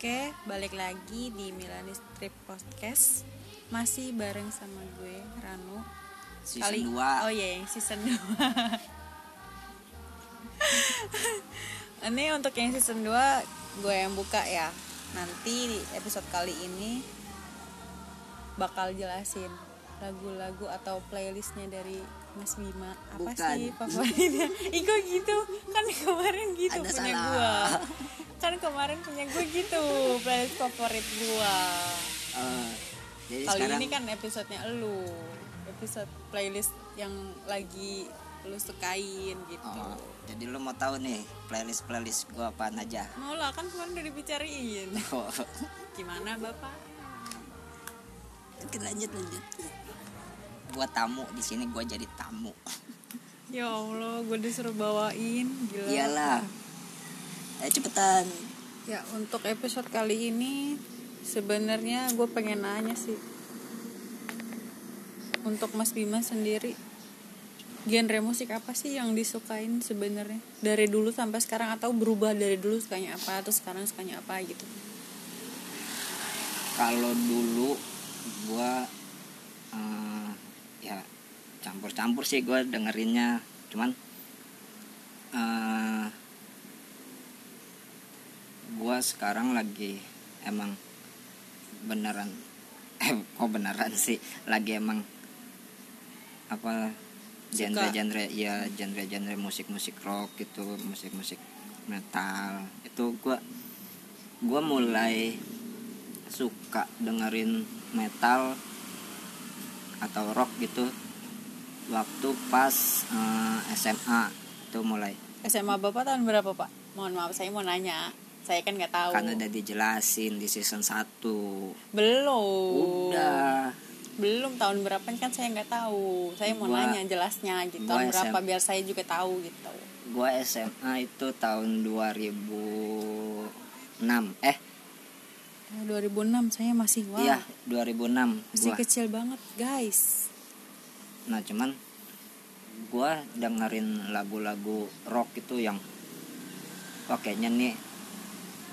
Oke, balik lagi di Milanis Trip Podcast. Masih bareng sama gue Ranu. Season 2 Oh iya, yang season 2. ini untuk yang season 2 gue yang buka ya. Nanti di episode kali ini bakal jelasin lagu-lagu atau playlistnya dari Mas Bima apa Bukan. sih favoritnya? Ih kok gitu? Kan kemarin gitu Anda punya salah. gua. Kan kemarin punya gue gitu playlist favorit gua. Eh, Jadi Kali sekarang ini kan episodenya elu Episode playlist yang lagi lu sukain gitu oh, Jadi lu mau tahu nih playlist-playlist gua apaan aja Mau lah kan kemarin udah dibicarain Oh, Gimana bapak? Lanjut lanjut Gua tamu di sini gua jadi tamu. Ya Allah gue disuruh bawain Gila. Iyalah. Ayo cepetan. Ya untuk episode kali ini Sebenarnya gue pengen nanya sih. Untuk Mas Bima sendiri Genre musik apa sih yang disukain sebenarnya? Dari dulu sampai sekarang Atau berubah dari dulu sukanya apa Atau sekarang sukanya apa gitu? Kalau dulu gua eh, Ya campur-campur sih gua dengerinnya. Cuman eh gua sekarang lagi emang beneran eh kok beneran sih? Lagi emang apa genre-genre ya genre-genre musik-musik rock gitu musik-musik metal. Itu gua gua mulai suka dengerin metal atau rock gitu. Waktu pas eh, SMA itu mulai. SMA Bapak tahun berapa Pak? Mohon maaf saya mau nanya. Saya kan nggak tahu. Kan udah dijelasin di season 1 Belum. Udah. Belum tahun berapa kan saya nggak tahu. Saya mau Gua- nanya jelasnya gitu. Tahun berapa SM. biar saya juga tahu gitu. Gua SMA itu tahun 2006 eh 2006 saya masih wow. Iya 2006 Masih gua. kecil banget guys. Nah cuman gua dengerin lagu-lagu rock itu yang oh kayaknya nih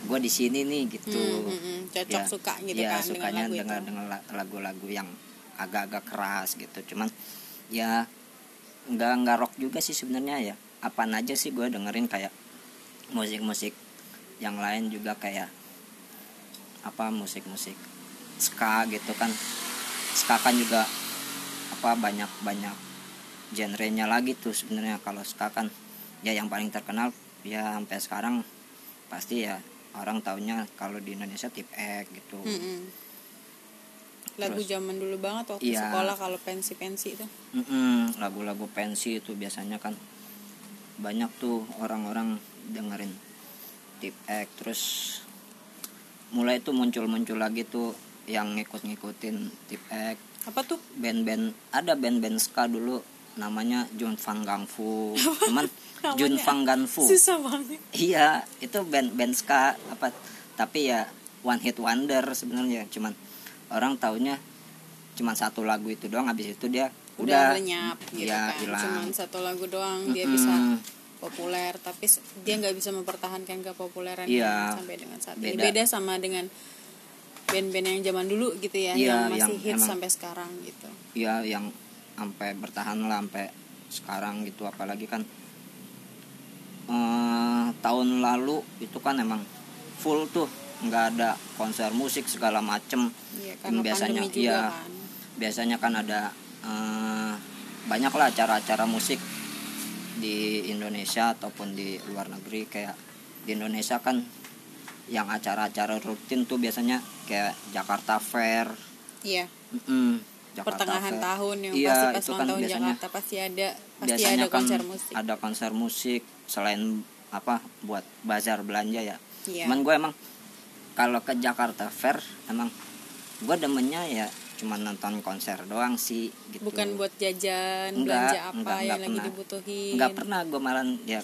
gua di sini nih gitu. Hmm, hmm, hmm. Cocok Ya, suka gitu ya, kan sukanya dengan lagu denger lagu-lagu yang agak-agak keras gitu. Cuman ya nggak nggak rock juga sih sebenarnya ya. Apaan aja sih gue dengerin kayak musik-musik yang lain juga kayak apa musik-musik ska gitu kan. Ska kan juga apa banyak banyak genrenya lagi tuh sebenarnya. Kalau ska kan ya yang paling terkenal ya sampai sekarang pasti ya orang taunya kalau di Indonesia tip X gitu. Hmm, hmm. Lagu Terus- zaman dulu banget waktu Iya. sekolah kalau pensi-pensi itu. Mm-mm, lagu-lagu pensi itu biasanya kan banyak tuh orang-orang dengerin tip X. Terus mulai tuh muncul-muncul lagi tuh yang ngikut-ngikutin tip X Apa tuh? band-band ada band-band ska dulu namanya Jun Fang Gang Fu cuman Jun Fang Gan Fu Susah banget iya itu band band ska apa tapi ya one hit wonder sebenarnya cuman orang taunya cuman satu lagu itu doang habis itu dia Udah, udah, lenyap gitu Iya, kan hilang. Cuman satu lagu doang dia Mm-mm. bisa populer Tapi dia nggak bisa mempertahankan kepopuleran Iya. sampai dengan saat ini. Beda. Beda sama dengan band-band yang zaman dulu gitu ya Iya, Yang masih yang hits emang- sampai sekarang gitu. Ya yang sampai bertahan lah sampai sekarang gitu. Apalagi kan eh, tahun lalu itu kan emang full tuh. Nggak ada konser musik segala macem. Iya karena biasanya iya. kan. Biasanya kan ada eh, banyak lah acara-acara musik di Indonesia ataupun di luar negeri kayak di Indonesia kan yang acara-acara rutin tuh biasanya kayak Jakarta Fair Iya Mm-mm, Jakarta pertengahan Fair. tahun yang Iya, pasti pas itu kan tahun biasanya- Jakarta pasti ada pasti biasanya ada kan konser musik ada konser musik selain apa buat bazar belanja ya Iya. cuman gue emang kalau ke Jakarta Fair emang gue demennya ya cuman nonton konser doang sih gitu. Bukan buat jajan Enggak, belanja apa enggak, yang enggak lagi pernah. dibutuhin. Nggak pernah gue malah ya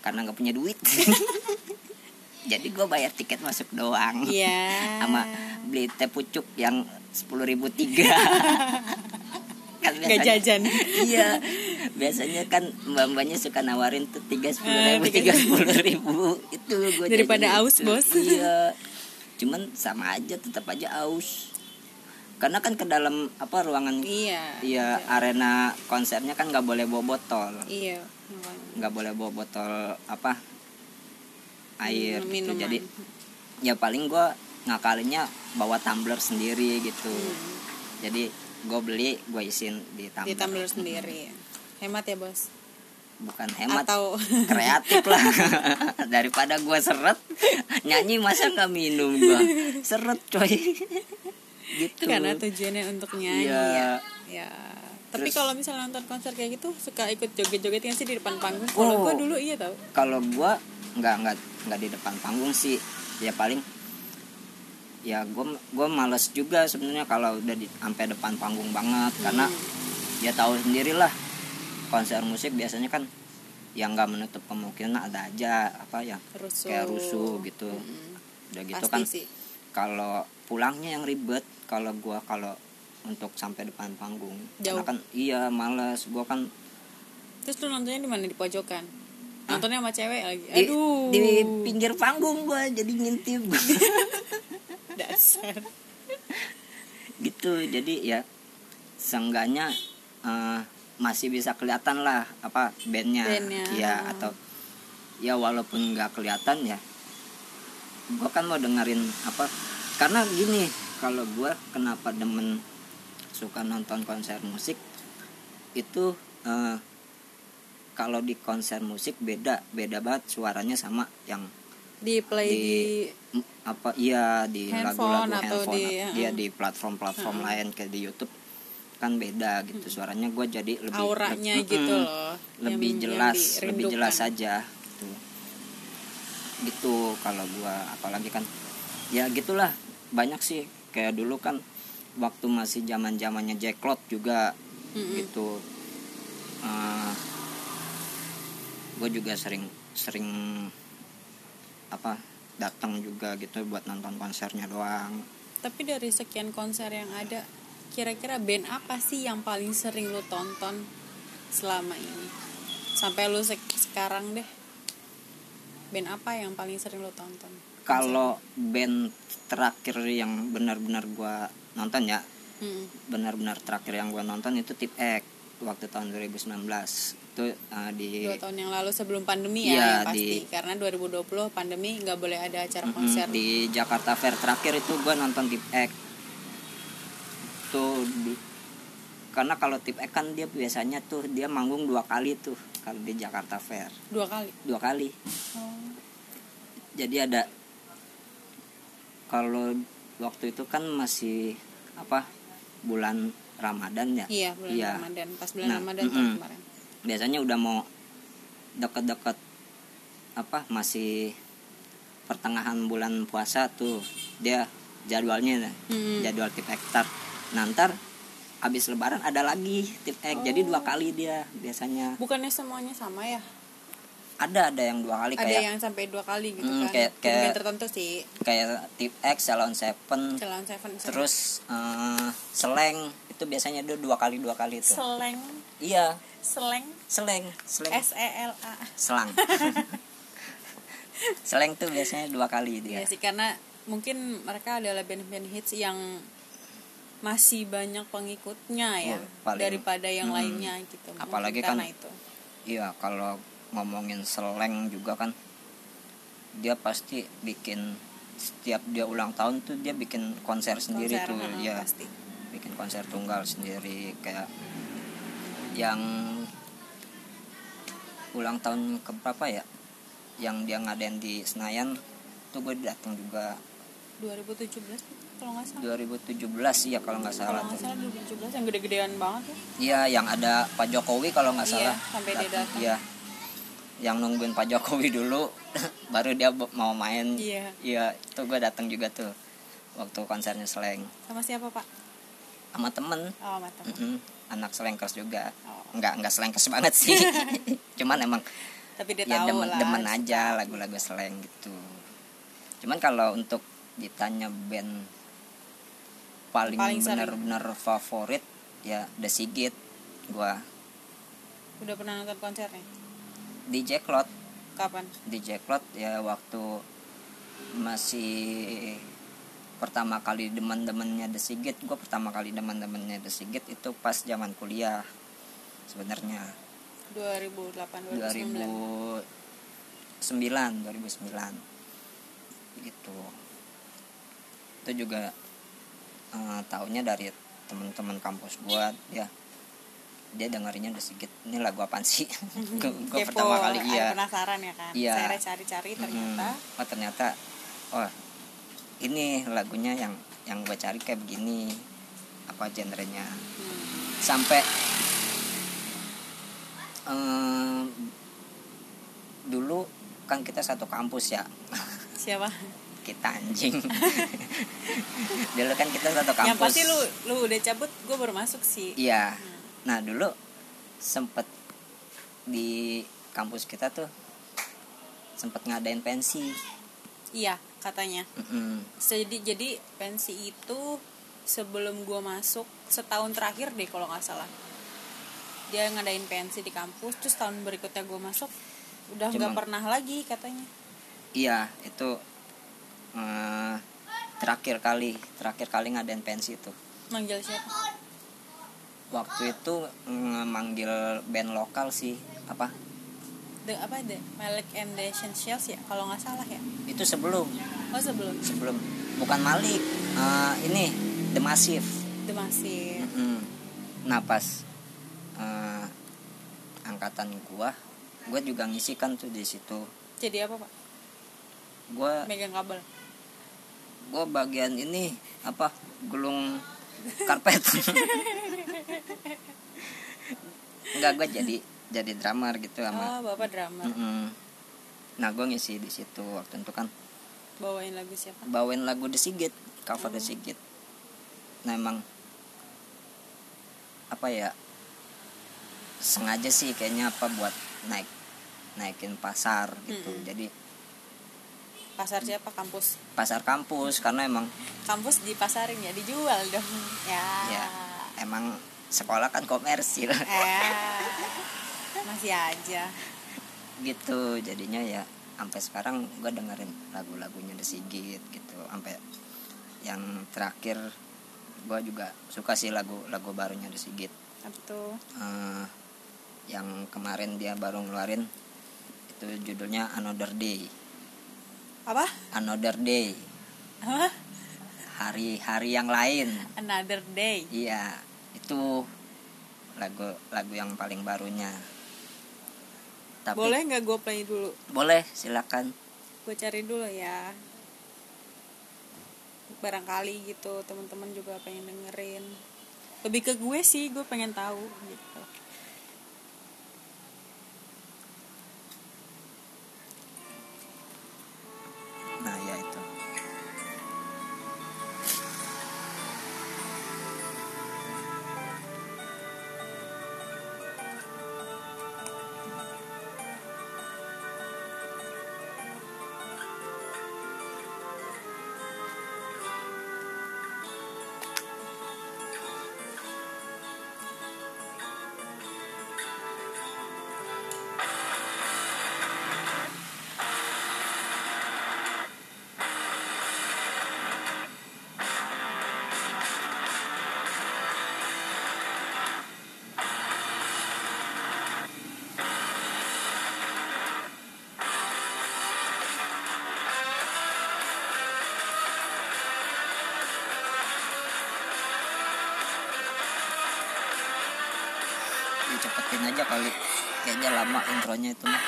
karena nggak punya duit. Jadi gue bayar tiket masuk doang. Iya. Sama beli teh pucuk yang sepuluh ribu tiga. Kan biasanya- jajan. Iya biasanya kan mbak mbaknya suka nawarin tuh tiga sepuluh Ah, ribu tiga- tiga sepuluh ribu. itu gue Daripada aus, bos. iya. Cuman sama aja tetap aja aus karena kan ke dalam apa ruangan iya ya arena konsernya kan nggak boleh bawa botol. Iya nggak boleh bawa botol apa air Minum- gitu jadi ya paling gue ngakalinnya bawa tumbler sendiri gitu. Hmm. jadi gue beli gue isin di tumbler, di tumbler sendiri. Hemat ya bos? Bukan hemat atau kreatif lah. Daripada gue seret nyanyi masa nggak minum gue seret coy gitu. Karena tujuannya untuk nyanyi Iya. ya. Ya tapi Terus- kalau misalnya nonton konser kayak gitu suka ikut joget-joget nggak sih di depan panggung. Kalau Oh. gua dulu iya tau. Kalau gue nggak nggak nggak di depan panggung sih. Ya paling ya gue gue males juga sebenarnya kalau udah di sampai depan panggung banget. Karena ya tahu sendirilah konser musik biasanya kan yang nggak menutup kemungkinan ada aja apa ya rusuh. kayak rusuh gitu. Mm-mm. udah gitu pasti kan sih. kalau pulangnya yang ribet kalau gua kalau untuk sampai depan panggung. Jauh. karena kan iya males. Gua kan terus lu nontonnya di mana? Di pojokan? Nontonnya sama cewek lagi? Di, aduh. di pinggir panggung gua jadi ngintip. Dasar. Gitu jadi ya seenggaknya eh, masih bisa kelihatan lah apa bandnya. Bandnya. ya atau ya walaupun nggak kelihatan ya gua kan mau dengerin apa karena gini kalau gua kenapa demen suka nonton konser musik itu eh, kalau di konser musik beda beda banget suaranya sama yang di play Di- di, apa iya di Handphone lagu-lagu atau handphone. di- atau- iya uh-uh. di platform-platform lain kayak di YouTube kan beda gitu suaranya. Gue jadi lebih auranya leb- gitu loh lebih yang- yang jelas lebih dirindukan. jelas aja gitu. Gitu kalau gua apalagi kan ya gitulah banyak sih. Kayak dulu kan waktu masih zaman zamannya Jacklot juga Mm-mm. gitu. Gue juga sering sering apa datang juga gitu buat nonton konsernya doang. Tapi dari sekian konser yang ada kira-kira band apa sih yang paling sering lu tonton selama ini? Sampai lu sek- sekarang deh. Band apa yang paling sering lu tonton kalau band terakhir yang benar-benar gua nonton ya Mm. benar-benar terakhir yang gua nonton itu Tip X waktu tahun 2019 itu uh, di dua tahun yang lalu sebelum pandemi ya yang pasti. Di- karena 2020 pandemi nggak boleh ada acara Mm-mm, konser. di Jakarta Fair terakhir itu gua nonton Tip X. Tuh di- karena kalau Tip X kan dia biasanya tuh dia manggung dua kali tuh kalau di Jakarta Fair. Dua kali? Dua kali. Oh. jadi ada kalau waktu itu kan masih apa bulan Ramadan ya iya bulan Iya. Ramadan pas bulan Nah, Ramadan tuh mm-mm. kemarin biasanya udah mau deket-deket apa masih pertengahan bulan puasa tuh dia jadwalnya Mm. jadwal tip hektar nah ntar abis lebaran ada lagi tip ek jadi dua Oh. kali dia biasanya bukannya semuanya sama ya ada ada yang dua kali ada kayak yang sampai dua kali gitu Mm, kan. kayak- kayak- tertentu sih. kayak tip X Salon Seven. Ceylon Seven terus eh, seleng itu biasanya dia dua kali dua kali itu. Seleng. Iya. Seleng. Seleng. Seleng. S E L A. Selang. Seleng tuh biasanya dua kali Iya dia sih karena mungkin mereka adalah band-band hits yang masih banyak pengikutnya ya Oh, paling- daripada yang Mm. lainnya gitu. Mungkin Apalagi karena kan- itu. iya kalau ngomongin seleng juga kan dia pasti bikin setiap dia ulang tahun tuh dia bikin konser sendiri Konser, tuh ya pasti. bikin konser tunggal sendiri kayak yang ulang tahun keberapa ya yang dia ngadain di Senayan tuh gue datang juga 2017 kalau nggak salah. 2017 ya kalau nggak Kalau salah nggak tuh salah 2017 yang gede-gedean banget ya. Iya, yang ada Pak Jokowi kalau nggak Iya, salah. sampai dia datang. Iya. Yang nungguin Pak Jokowi dulu, baru dia mau main. Iya. Iya, itu gue datang juga tuh waktu konsernya Seleng Sama siapa pak? sama temen, Oh mata. Mm-mm, anak Selengkers juga. Oh. Nggak nggak Selengkers banget sih, cuman emang Tapi dia ya tahu demen lah. demen aja lagu-lagu Seleng gitu. Cuman kalau untuk ditanya band paling, Paling benar-benar favorit ya The Sigit gua Udah pernah nonton konsernya? Di Jacklot. Kapan? di Jacklot ya waktu masih pertama kali demen-demennya The Sigit gue pertama kali demen-demennya The Sigit itu pas zaman kuliah sebenarnya. 2008 2009 2009 2009 gitu. Itu juga eh, taunya dari teman-teman kampus gua ya dia dengerinnya The Sigit ini lagu apaan sih? Gue pertama kali iya. penasaran ya kan? Iya. saya cari-cari ternyata. Mm, oh ternyata oh ini lagunya yang yang gue cari kayak begini. Apa genrenya? Hmm, sampai em, dulu kan kita satu kampus ya. Siapa? Kita anjing. Dulu kan kita satu kampus yang pasti lu lu udah cabut gue baru masuk sih. Iya. Hmm. Nah dulu sempet di kampus kita tuh sempet ngadain pensi. Iya katanya. Mm-mm. jadi jadi pensi itu sebelum gue masuk setahun terakhir deh kalau nggak salah. Dia ngadain pensi di kampus terus tahun berikutnya gue masuk udah nggak pernah lagi katanya. Iya itu eh, terakhir kali terakhir kali ngadain pensi itu. Manggil siapa waktu itu mm, manggil band lokal sih apa? The, apa the Malik and the Essentials ya? Kalau nggak salah ya? Itu sebelum. Oh sebelum. Sebelum. Bukan Malik eh, ini The Massive. The Massive. Mm-mm. nah pas eh, angkatan gua gua juga ngisi kan tuh di situ. Jadi apa pak? Gua megang kabel. gua bagian ini apa gulung karpet enggak gua jadi jadi drummer gitu sama oh bapak drama Mm-mm. nah gua ngisi di situ waktu itu kan. Bawain lagu siapa? Bawain lagu The Sigit cover The Sigit. Nah emang apa ya sengaja sih kayaknya apa buat naik naikin pasar gitu. Mm-mm. jadi pasar siapa? Kampus. Pasar kampus karena emang kampus dipasarin ya dijual dong. Ya. Ya emang sekolah kan komersil. Eh masih aja. Gitu jadinya ya sampai sekarang gue dengerin lagu-lagunya The Sigit gitu sampai yang terakhir gue juga suka sih lagu-lagu barunya The Sigit apa tuh? Eh, yang kemarin dia baru ngeluarin itu judulnya Another Day. Apa? Another Day. Apa hari-hari yang lain. Another day? Iya itu lagu lagu yang paling barunya. Tapi boleh nggak gue play dulu? Boleh silakan. Gue cari dulu ya. Barangkali gitu teman-teman juga pengen dengerin. Lebih ke gue sih gue pengen tahu gitu aja kali. Kayaknya lama intronya itu mah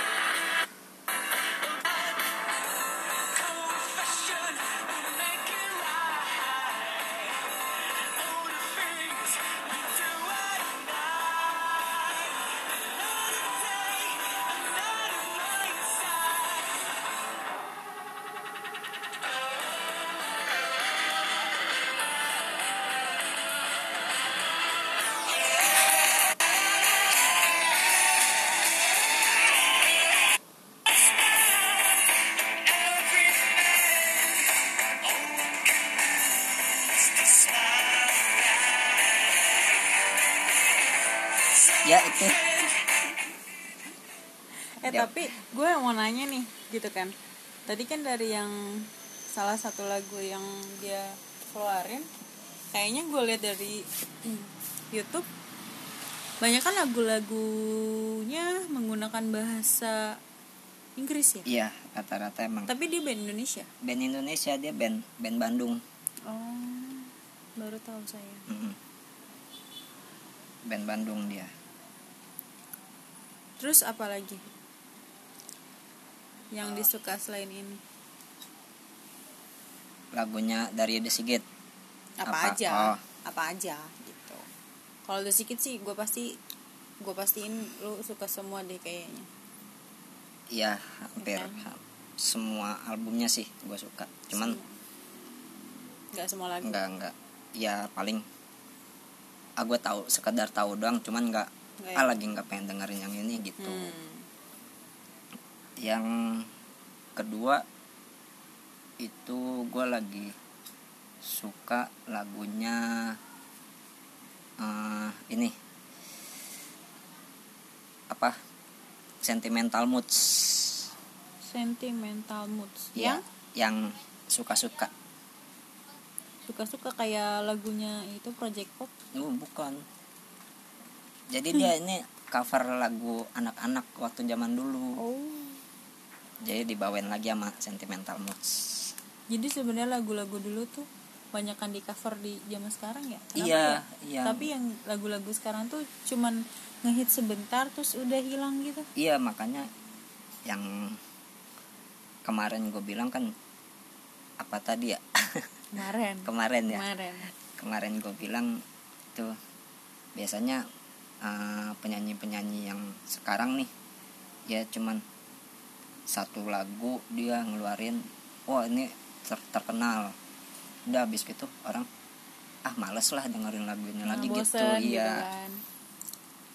mau nanya nih gitu kan. Tadi kan dari yang salah satu lagu yang dia keluarin kayaknya gue lihat dari YouTube banyak kan lagu-lagunya menggunakan bahasa Inggris ya? Iya rata-rata emang. Tapi dia band Indonesia? Band Indonesia dia band band Bandung. Oh baru tahu saya. Mm-mm. band Bandung dia. Terus apa lagi yang disuka selain ini? Lagunya dari The Sigit. Apa, Apa? aja? Oh. apa aja gitu. Kalau udah sedikit sih gue pasti gue pastiin lu suka semua deh kayaknya. Iya hampir Oke. ha- semua albumnya sih gue suka. Cuman nggak semua lagu? Enggak enggak ya paling ah gue tahu sekedar tahu doang cuman nggak Nggak ah yang- lagi nggak pengen dengerin yang ini gitu. Hmm. Yang kedua itu gue lagi suka lagunya eh, ini. Apa? Sentimental moods. Sentimental moods. Ya yang? yang suka-suka. Suka-suka kayak lagunya itu Project Pop? Oh, bukan. Jadi dia ini cover lagu anak-anak waktu zaman dulu. oh Jadi dibawain lagi sama Sentimental Moods. jadi sebenarnya lagu-lagu dulu tuh banyak kan di cover di zaman sekarang ya Kenapa Iya, ya? iya. tapi yang lagu-lagu sekarang tuh cuman ngehit sebentar terus udah hilang gitu Iya, makanya yang kemarin gue bilang kan apa tadi ya? kemarin kemarin ya. kemarin Kemarin gue bilang tuh biasanya eh, penyanyi-penyanyi yang sekarang nih ya cuman satu lagu dia ngeluarin wah ini ter- terkenal udah habis gitu orang ah males lah dengerin lagu ini Nah, lagi gitu bosen iya kan.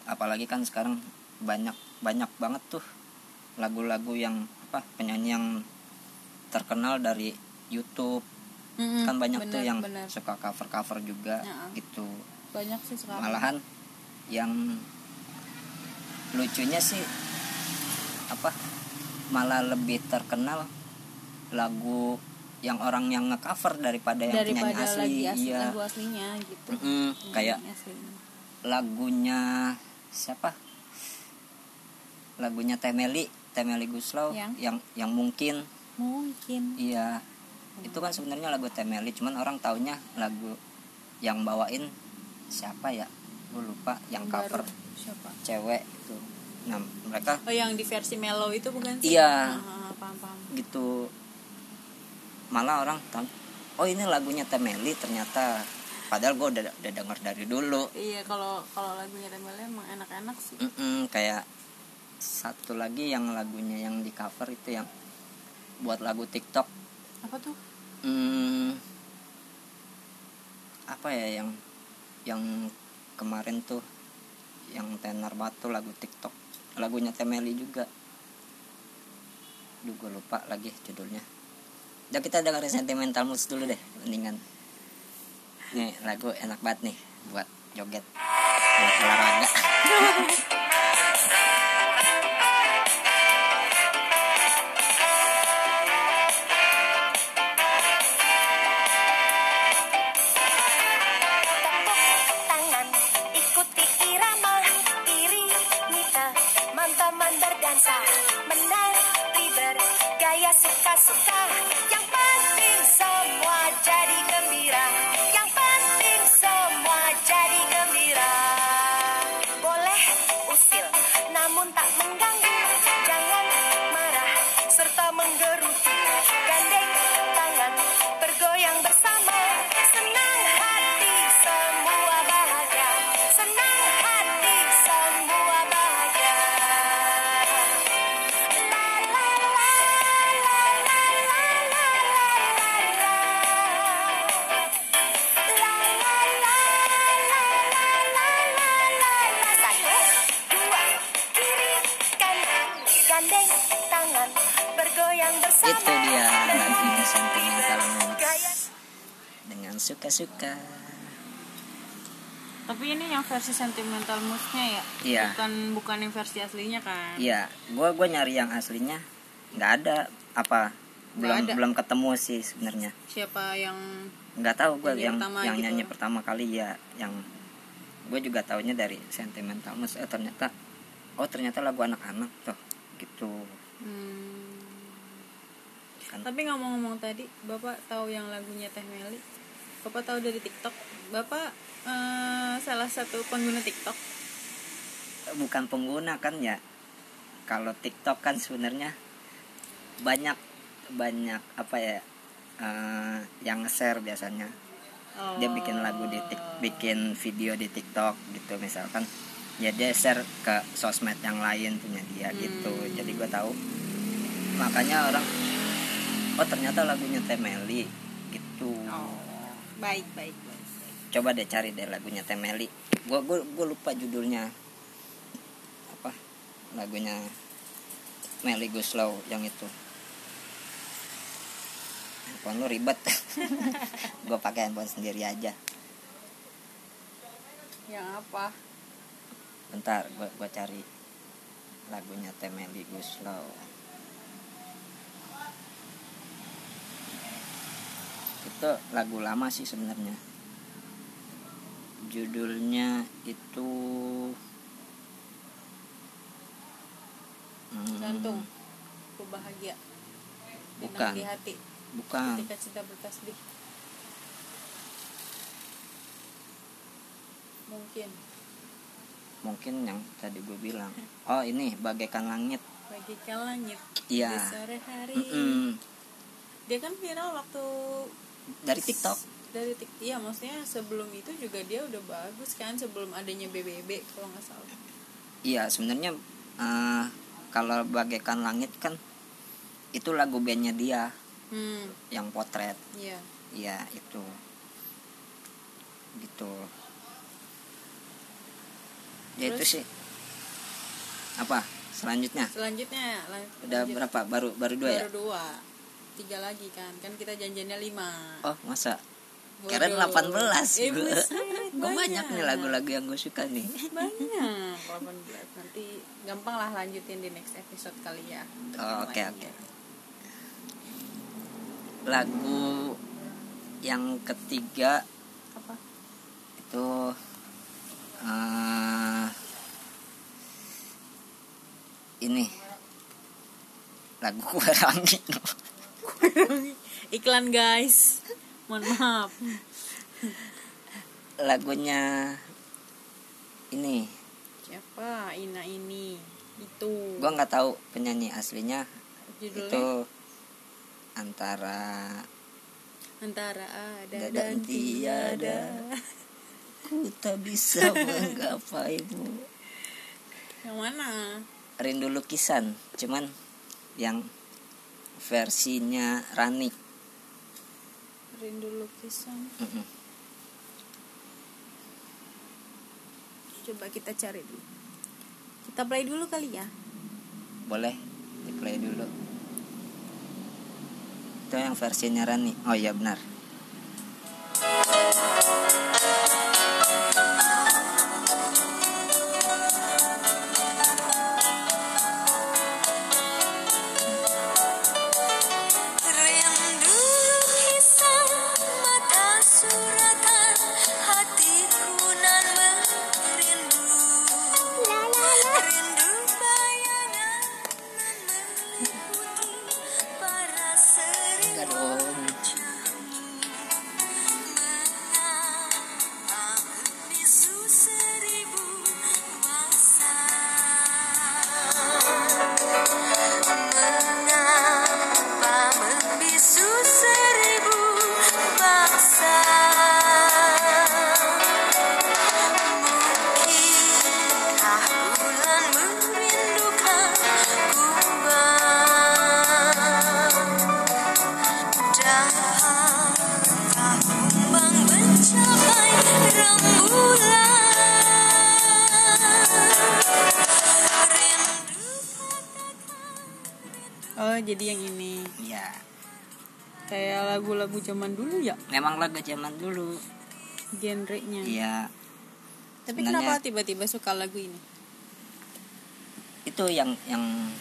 apalagi kan sekarang banyak banyak banget tuh lagu-lagu yang apa penyanyi yang terkenal dari YouTube Mm-mm, kan banyak tuh bener, yang bener. suka cover-cover juga Ya. gitu banyak sih sekarang malahan yang lucunya sih apa malah lebih terkenal lagu yang orang yang ngecover daripada yang daripada penyanyi asli asli, iya. lagu aslinya gitu. Mm-mm, kayak Penyanyi aslinya. lagunya siapa? Lagunya Temeli Temeli Guslau Yang? yang yang mungkin. Mungkin. Iya. Itu kan sebenarnya lagu Temeli cuman orang taunya lagu yang bawain siapa ya? Gue lupa yang cover Baru. siapa? cewek itu nah mereka oh yang di versi mellow itu bukan sih? Iya. Ah, paham paham. Gitu. Malah orang tahu oh ini lagunya Temeli ternyata. Padahal gue udah udah denger dari dulu. Iya kalau kalau lagunya Temeli emang enak-enak sih. Mm-mm, kayak satu lagi yang lagunya yang di cover itu yang buat lagu TikTok. Apa tuh? Hmm, apa ya yang yang kemarin tuh yang tenar batu lagu TikTok lagunya Temeli juga. Duh lupa lagi judulnya. Udah kita dengerin Sentimental Moods dulu deh Mendingan. Nih lagu enak banget nih Buat joget Buat olahraga suka-suka tapi ini yang versi sentimental moodsnya ya Iya. bukan bukan yang versi aslinya kan Iya, gua gua nyari yang aslinya nggak ada apa belum ada. belum ketemu sih sebenarnya siapa yang nggak tahu gue yang yang gitu. nyanyi pertama kali ya yang gue juga taunya dari sentimental Mus eh ternyata oh ternyata lagu anak-anak tuh gitu Hmm. kan Tapi ngomong-ngomong tadi, Bapak tahu yang lagunya Teh Meli? Bapak tahu dari TikTok? Bapak eh, salah satu pengguna TikTok. bukan pengguna kan ya kalau TikTok kan sebenarnya banyak banyak apa ya eh, yang share biasanya Oh. dia bikin lagu di tik, bikin video di TikTok gitu misalkan ya dia share ke sosmed yang lain punya dia gitu Hmm. jadi gue tahu makanya orang oh ternyata lagunya Temeli gitu Oh, baik, baik, baik. baik. coba deh cari deh lagunya Temeli gue gue gue lupa judulnya apa lagunya Meli Guslow yang itu handphone lu ribet gue pakai handphone sendiri aja Yang apa? bentar gue gua cari lagunya Temeli Guslow itu lagu lama sih sebenarnya judulnya itu Hmm, Jantung. Ku bahagia. Bukan. Di hati. bukan Ketika cinta bertasbih. Mungkin mungkin yang tadi gue bilang oh ini bagaikan langit bagikan langit Iya. di sore hari. Mm-mm. Dia kan viral waktu dari TikTok? Dari tik iya maksudnya sebelum itu juga dia udah bagus kan sebelum adanya BBB kalau nggak salah. Iya sebenarnya eh, kalau bagaikan langit kan itu lagu bandnya dia hmm. yang potret. Iya. Iya itu. Gitu. Ya itu sih. Apa? Selanjutnya? Selanjutnya lan- udah berapa? Baru baru dua ya? Baru dua tiga lagi kan. Kan kita janjiannya lima. Oh masa? Waduh. keren 18 eh, gue banyak. nih lagu-lagu yang gue suka nih. Banyak. 18 nanti gampang lah lanjutin di next episode kali ya. Oh, oke oke. Lainnya. lagu yang ketiga apa? itu eh, ini. Lagu kue rangi iklan guys. Mohon maaf. Lagunya ini. Siapa? Ina ini. Itu. Gua nggak tahu penyanyi aslinya. Judulnya? Itu antara antara ada Dan dan, tiada. tiada ku tak bisa menggapaimu yang mana? Rindu lukisan cuman yang versinya Rani. Rindu lukisan. Mm-mm. coba kita cari dulu. Kita play dulu kali ya. Boleh di play dulu. Itu yang versinya Rani. Oh iya benar genrenya. Iya. Tapi sebenarnya- kenapa tiba-tiba suka lagu ini? Itu yang yang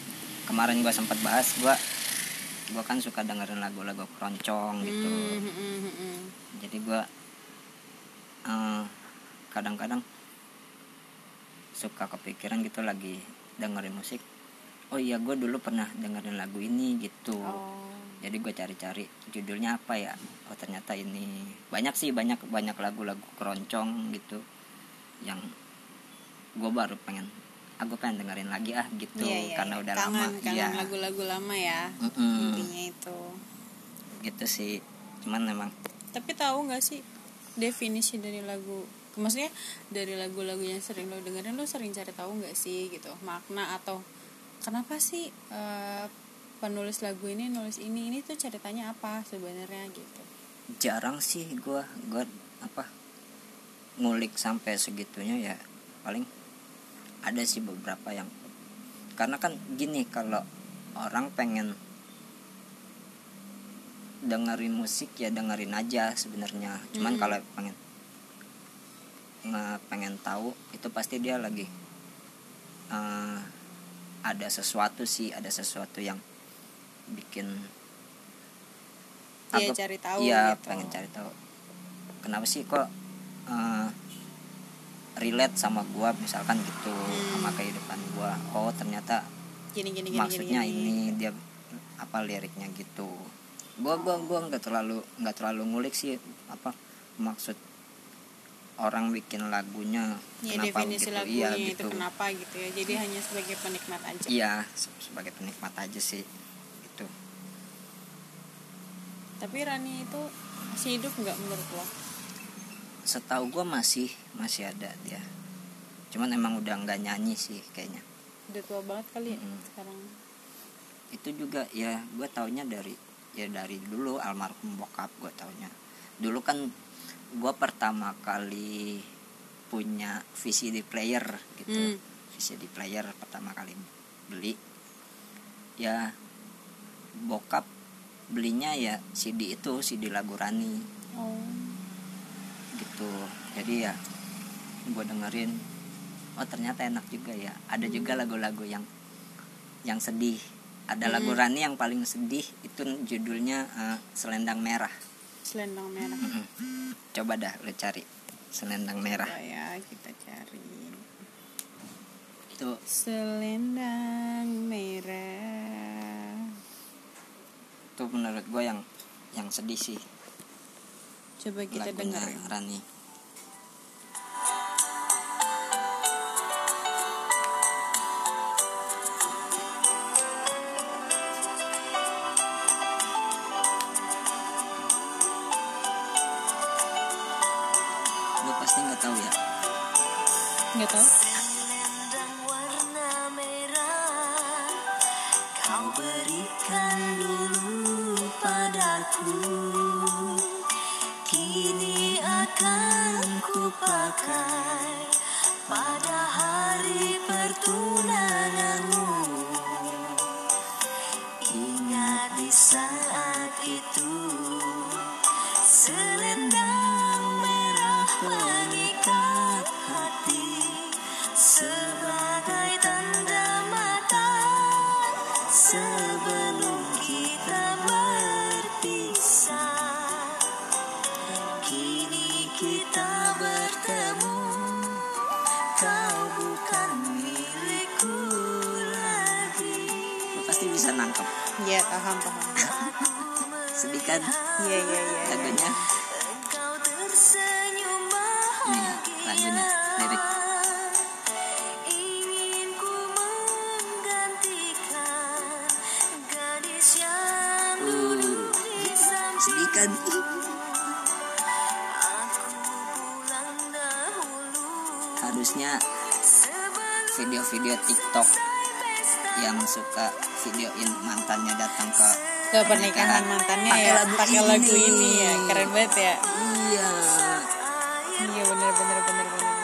kemarin gua sempat bahas gua gue kan suka dengerin lagu-lagu keroncong gitu. Hmm, hmm, hmm, hmm. jadi gue eh, kadang-kadang suka kepikiran gitu lagi dengerin musik. Oh iya gue dulu pernah dengerin lagu ini gitu. Oh. Jadi gue cari-cari judulnya apa ya? Oh ternyata ini banyak sih banyak banyak lagu-lagu keroncong gitu yang gue baru pengen aku pengen dengerin lagi ah gitu. Iya, iya, karena iya. udah kangen, lama kangen iya. lagu-lagu lama ya Mm-mm. intinya itu. Gitu sih. Cuman memang tapi tahu nggak sih definisi dari lagu maksudnya dari lagu-lagu yang sering lo dengerin lo sering cari tahu nggak sih gitu makna atau kenapa sih eh, penulis lagu ini nulis ini ini tuh ceritanya apa sebenarnya gitu. Jarang sih gue gue apa ngulik sampai segitunya ya. Paling ada sih beberapa yang karena kan gini kalau orang pengen dengerin musik ya dengerin aja sebenarnya. Cuman Mm-mm. kalau pengen nggak pengen tahu itu pasti dia lagi eh, ada sesuatu sih ada sesuatu yang bikin Dia cari tahu iya gitu. pengen cari tahu. Kenapa sih kok eh, relate sama gua misalkan gitu Hmm. sama kehidupan gua? Oh ternyata gini gini gini maksudnya gini, ini dia apa liriknya gitu. Gua gua gua nggak terlalu nggak terlalu ngulik sih apa maksud orang bikin lagunya ya kenapa definisi gitu? lagunya iya itu gitu. kenapa gitu ya. Jadi hanya sebagai penikmat aja. Iya se- sebagai penikmat aja sih gitu tapi Rani itu masih hidup nggak menurut lo? Setahu gua masih masih ada dia. Cuman emang udah nggak nyanyi sih kayaknya. Udah tua banget kali ya Mm-mm. sekarang. Itu juga ya gue taunya dari ya dari dulu almarhum bokap gue taunya. Dulu kan gue pertama kali punya VCD player gitu. Hmm. VCD player pertama kali beli. Ya bokap belinya ya CD itu CD lagu Rani oh. Gitu. Jadi ya gue dengerin. Oh ternyata enak juga ya. Ada juga lagu-lagu yang yang sedih. Ada lagu Mm. Rani yang paling sedih itu judulnya eh, Selendang Merah. Selendang merah. Mm-mm. coba dah lu cari Selendang Merah. Coba ya kita cari. Itu selendang merah itu menurut gue yang yang sedih sih. Coba kita dengar. Rani sedih kan? Iya iya iya iya. lagunya. Nih, lagunya, lirik. Sedih kan? dahulu. Harusnya video-video TikTok yang suka videoin mantannya datang ke ke pernikahan mantannya Pakai ya lagu pakai ini. lagu ini ya keren banget ya. Iya. Iya bener bener bener bener.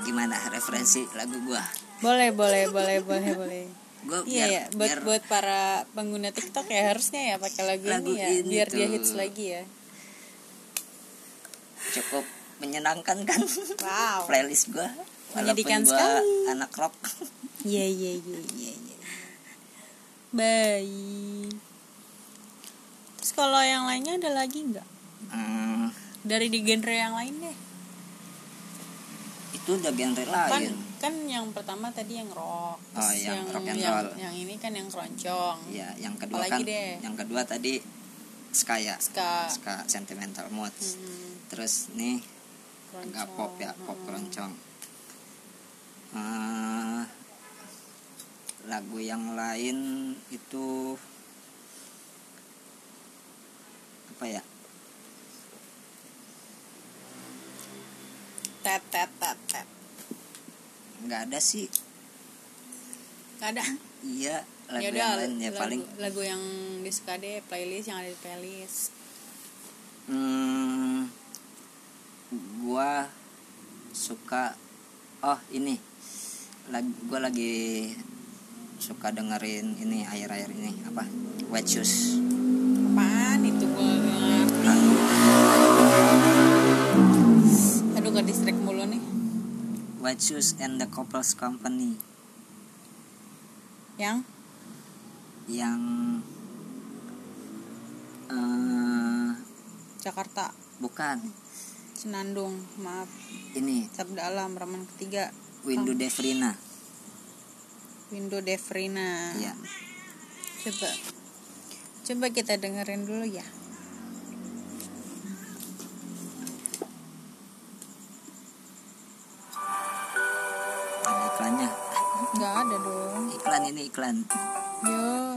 Gimana referensi lagu gua? Boleh boleh boleh boleh boleh. Gua iya biar, ya buat biar buat para pengguna TikTok ya harusnya ya pakai lagu, Lagu ini ya ini biar dia tuh. hits lagi ya. Cukup menyenangkan kan? Wow. Playlist gua Menyedihkan sekali. anak rock Iya iya iya iya iya. Baik. Terus kalau yang lainnya ada lagi nggak? Hmm, Dari di genre yang lain deh. itu udah genre Kan lain kan yang pertama tadi yang rock. Oh, terus yang rock and yang, roll. yang ini kan yang keroncong. ya yang kedua Apalagi kan deh? yang kedua tadi ska ya Ska. ska sentimental moods Hmm, terus nih agak pop ya pop Hmm. keroncong Eh, lagu yang lain itu apa ya Tet tet tet tet. nggak ada sih Gak ada. iya lagu Yaudah, yang lain ya lagu, paling lagu yang disuka deh playlist yang ada di playlist. hmm, gua suka oh ini lagu gua lagi suka dengerin ini air-air ini apa? White Shoes. Apaan itu gak ngerti. Aduh ke distrik mulu nih. White Shoes and the Couples Company. Yang? Yang eh Jakarta. bukan. Senandung maaf. Ini. Sabda Alam Raman ketiga Windu Devrina. Window Devrina. Iya. coba. Coba kita dengerin dulu ya. Ada iklannya? Nggak ada dong. Iklan ini iklan. Ya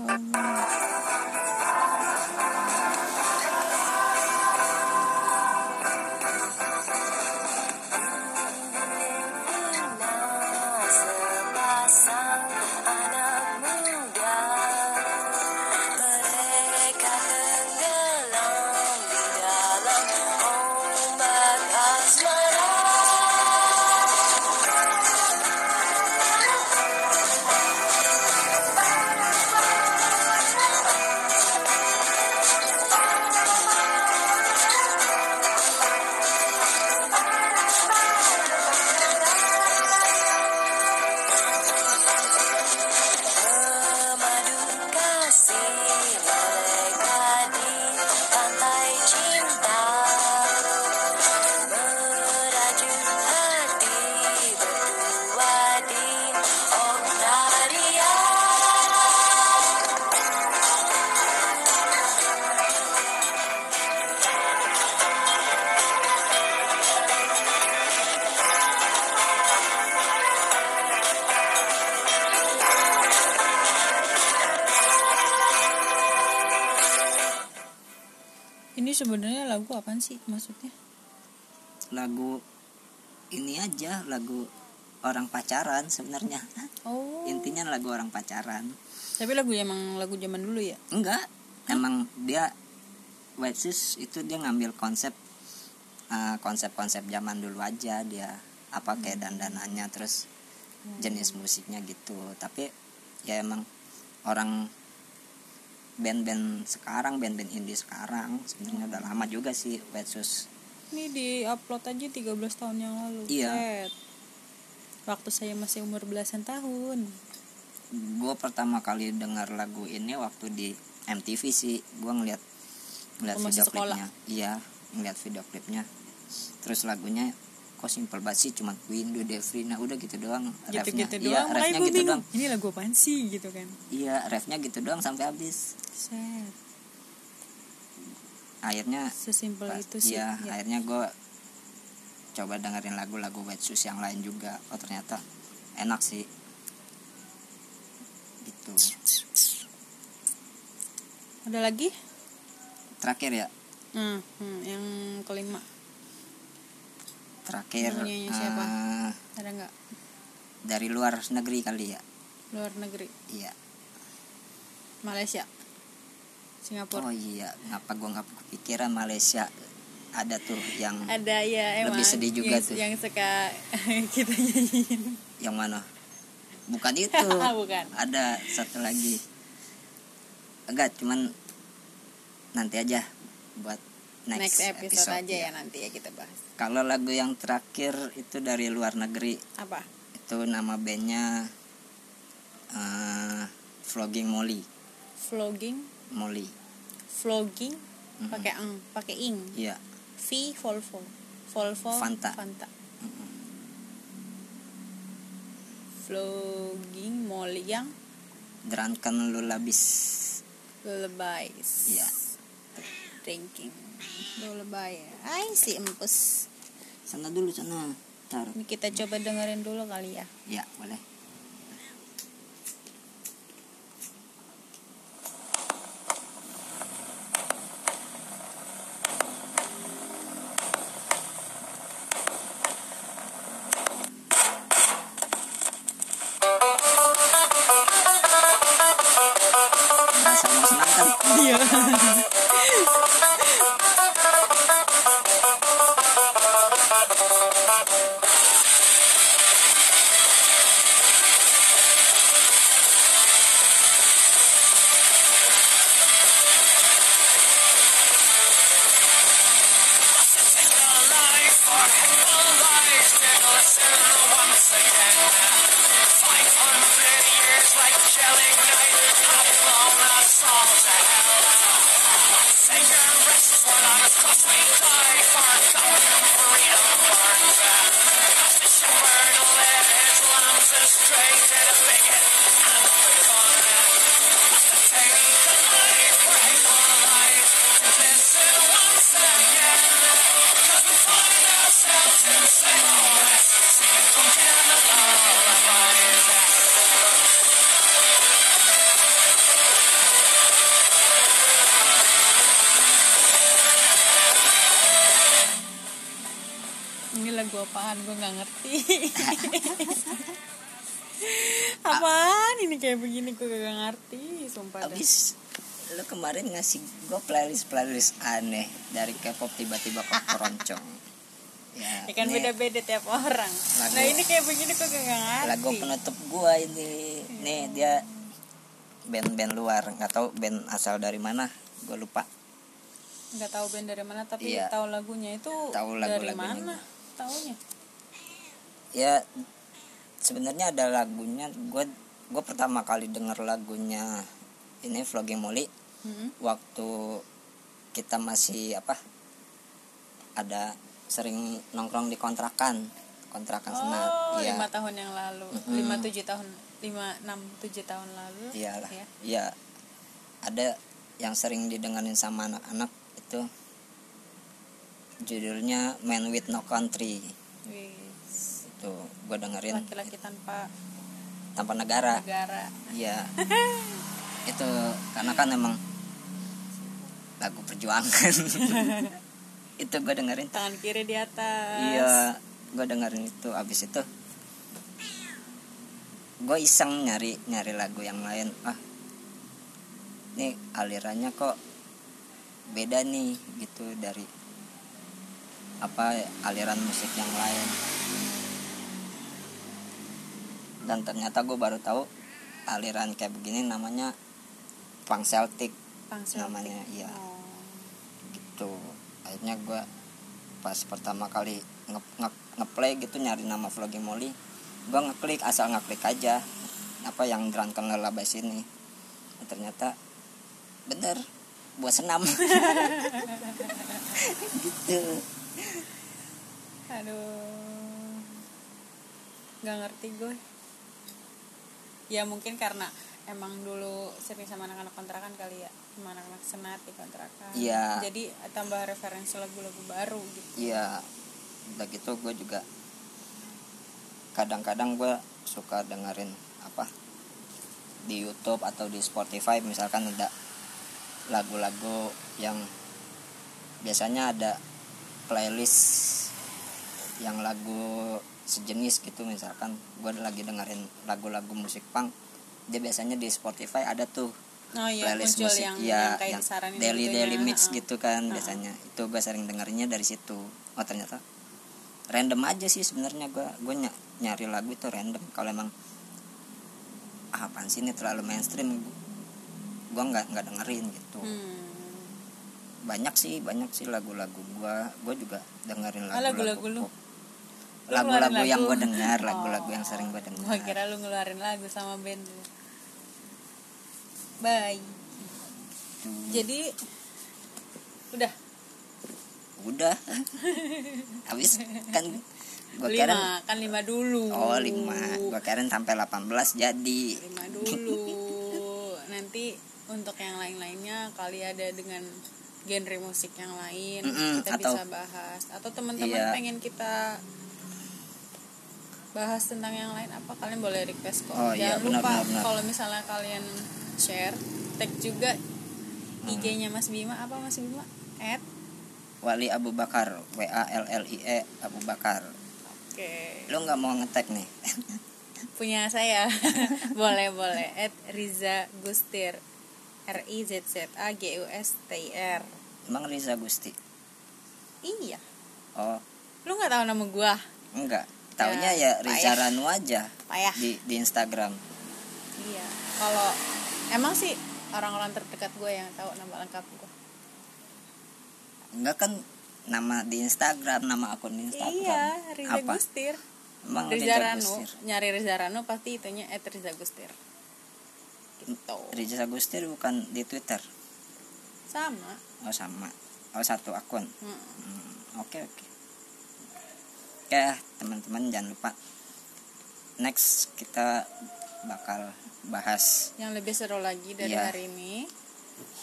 sebenarnya lagu apaan sih maksudnya? Lagu ini aja lagu orang pacaran sebenarnya. Oh. Intinya lagu orang pacaran. Tapi lagu emang lagu zaman dulu ya? Enggak. Emang dia White Shoes itu dia ngambil konsep uh, konsep-konsep zaman dulu aja. Dia apa kayak dandanannya terus jenis musiknya gitu. Tapi ya emang orang band-band sekarang band-band indie sekarang. Sebenarnya udah lama juga sih Shoes ini di upload aja 13 tahun yang lalu. Iya. Set. waktu saya masih umur belasan tahun. Gue pertama kali dengar lagu ini waktu di MTV sih. Gue ngeliat ngeliat masih video klipnya. Iya ngeliat video klipnya. Terus lagunya kok simpel banget sih cuma Windu Devrina udah gitu doang refnya. gitu-gitu iya doang makanya refnya gitu bingung doang. ini lagu apaan sih gitu kan. Iya refnya gitu doang sampai habis. Set. akhirnya sesimpel pas- itu sih iya ya. akhirnya gue coba dengerin lagu-lagu White Shoes yang lain juga. Oh ternyata enak sih. Gitu. Ada lagi? Terakhir ya? Hmm, hmm, yang kelima terakhir Lagunya siapa? eh, ada nggak? dari luar negeri kali ya. Luar negeri? Iya. Malaysia? Singapura? Oh iya ngapa gua nggak kepikiran Malaysia? Ada tuh yang ada ya emang Lebih sedih juga yang, tuh. yang suka kita nyanyiin. Yang mana? Bukan itu. Bukan. Ada satu lagi. Enggak cuman nanti aja buat next, next, episode, aja ya ya. nanti ya kita bahas. Kalau lagu yang terakhir itu dari luar negeri. Apa? Itu nama bandnya eh, Flogging Molly. Vlogging? Molly. Vlogging? Mm-mm. pakai ang pakai ing? Iya. V Volvo. Volvo Fanta. Fanta. Vlogging Molly yang? Drunken Lullabies. Lullabies. Iya. drinking lullaby ay si empus sana dulu sana Ntar. ini kita coba dengerin dulu kali ya. Ya boleh ini lagu apaan gue nggak ngerti apaan ini kayak begini gue gak ngerti sumpah dah. Abis lu kemarin ngasih gue playlist playlist aneh dari K-pop tiba-tiba ke keroncong. Ya, ya kan beda-beda tiap orang Lagu- nah ini kayak begini gue gak ngerti lagu penutup gua ini. Nih dia band-band luar, nggak tahu band asal dari mana, gue lupa. nggak tahu band dari mana tapi Iya. tahu lagunya itu Tahu dari lagu-lagunya mana taunya? Ya sebenarnya ada lagunya. Gue gue pertama kali denger lagunya ini Vlogging Molly Hmm. waktu kita masih apa ada sering nongkrong di kontrakan kontrakan senat. Oh iya. lima tahun yang lalu. Mm-mm. lima tujuh tahun lima enam tujuh tahun lalu. Iyalah. Ya. iya. Ada yang sering didengerin sama anak-anak itu judulnya Man with No Country. Wis. itu gue dengerin. Laki-laki tanpa tanpa negara. negara. Iya. Itu karena kan emang lagu perjuangan. Itu gue dengerin. Tangan kiri di atas. Iya, gue dengerin itu. Abis itu, gue iseng nyari nyari lagu yang lain. Ah, ini alirannya kok beda nih gitu dari apa aliran musik yang lain. Dan ternyata gue baru tahu aliran kayak begini namanya punk Celtic Punk Celtic. namanya. Iya Oh. gitu akhirnya gue pas pertama kali nge, nge, ngeplay gitu nyari nama vlogging Molly gue ngeklik asal ngeklik aja apa yang Drunken Lullabies ini Dan ternyata bener buat senam gitu aduh. Nggak ngerti gue. Ya mungkin karena emang dulu sering sama anak-anak kontrakan kali ya. Sama anak-anak senat di kontrakan. Iya. jadi tambah referensi lagu-lagu baru gitu. Iya, udah gitu gue juga kadang-kadang gue suka dengerin apa di YouTube atau di Spotify misalkan ada lagu-lagu yang biasanya ada playlist yang lagu sejenis gitu misalkan gue lagi dengerin lagu-lagu musik punk dia biasanya di Spotify ada tuh oh iya playlist musik yang, ya yang kayak yang disaranin daily gitu daily ya. mix Heeh. gitu kan Heeh. biasanya itu gue sering dengerinnya dari situ oh ternyata random aja sih sebenarnya gue gue nyari lagu itu random kalau emang ah, apaan sih ini terlalu mainstream gue nggak nggak dengerin gitu Hmm. banyak sih banyak sih lagu-lagu gua gua juga dengerin Ah, lagu-lagu lu? pop. Lagu-lagu yang gua dengar lagu-lagu Oh. yang sering gua dengar Gua kira lu ngeluarin lagu sama band lu. Bye. Hmm. Jadi udah udah habis kan gua kira kan lima dulu. oh lima gua kira sampai 18 jadi lima dulu. Nanti untuk yang lain-lainnya kali ada dengan genre musik yang lain Mm-mm, kita atau- bisa bahas atau teman-teman Iya. pengen kita bahas tentang yang lain apa kalian boleh request kok. Oh, iya, jangan benar, lupa benar, benar. kalau misalnya kalian share tag juga Hmm. IG-nya Mas Bima apa Mas Bima? At? Wali Abu Bakar W A L L I E Abu Bakar. Oke. Lu nggak mau ngetek nih? Punya saya. Boleh boleh. At Riza Gustir. R I Z Z A G U S T I R. Emang Riza Gusti? Iya. Oh. Lu nggak tahu nama gua? Enggak taunya Ya, ya, Riza. Ranu aja payah. di di Instagram. Iya kalau emang sih orang-orang terdekat gue yang tahu nama lengkap gue enggak kan nama di Instagram nama akun di Instagram. Iya Riza apa? Gustir. Emang Riza Riza Rano Gustir. nyari Riza Rano pasti itunya at Riza Gustir. Gitu. Riza Gustir bukan di Twitter? Sama. Oh sama. Oh satu akun? Mm. Hmm, oke oke oke teman-teman jangan lupa. Next kita bakal bahas. Yang lebih seru lagi dari Iya. hari ini.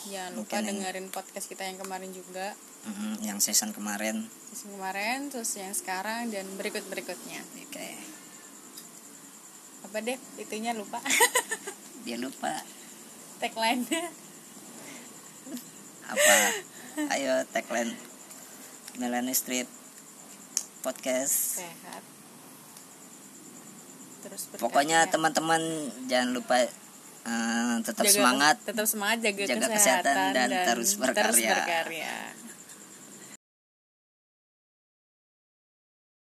Jangan lupa Mungkin yang- dengerin podcast kita yang kemarin juga. Mm, yang season kemarin. Season kemarin terus yang sekarang dan berikut berikutnya oke. Apa deh itunya lupa. Dia lupa. Tagline-nya apa? Ayo tagline. Melanie Street podcast sehat terus berkarya. pokoknya teman-teman jangan lupa eh, tetap Jaga- semangat tetap semangat jaga, jaga kesehatan, kesehatan dan terus berkarya. berkarya.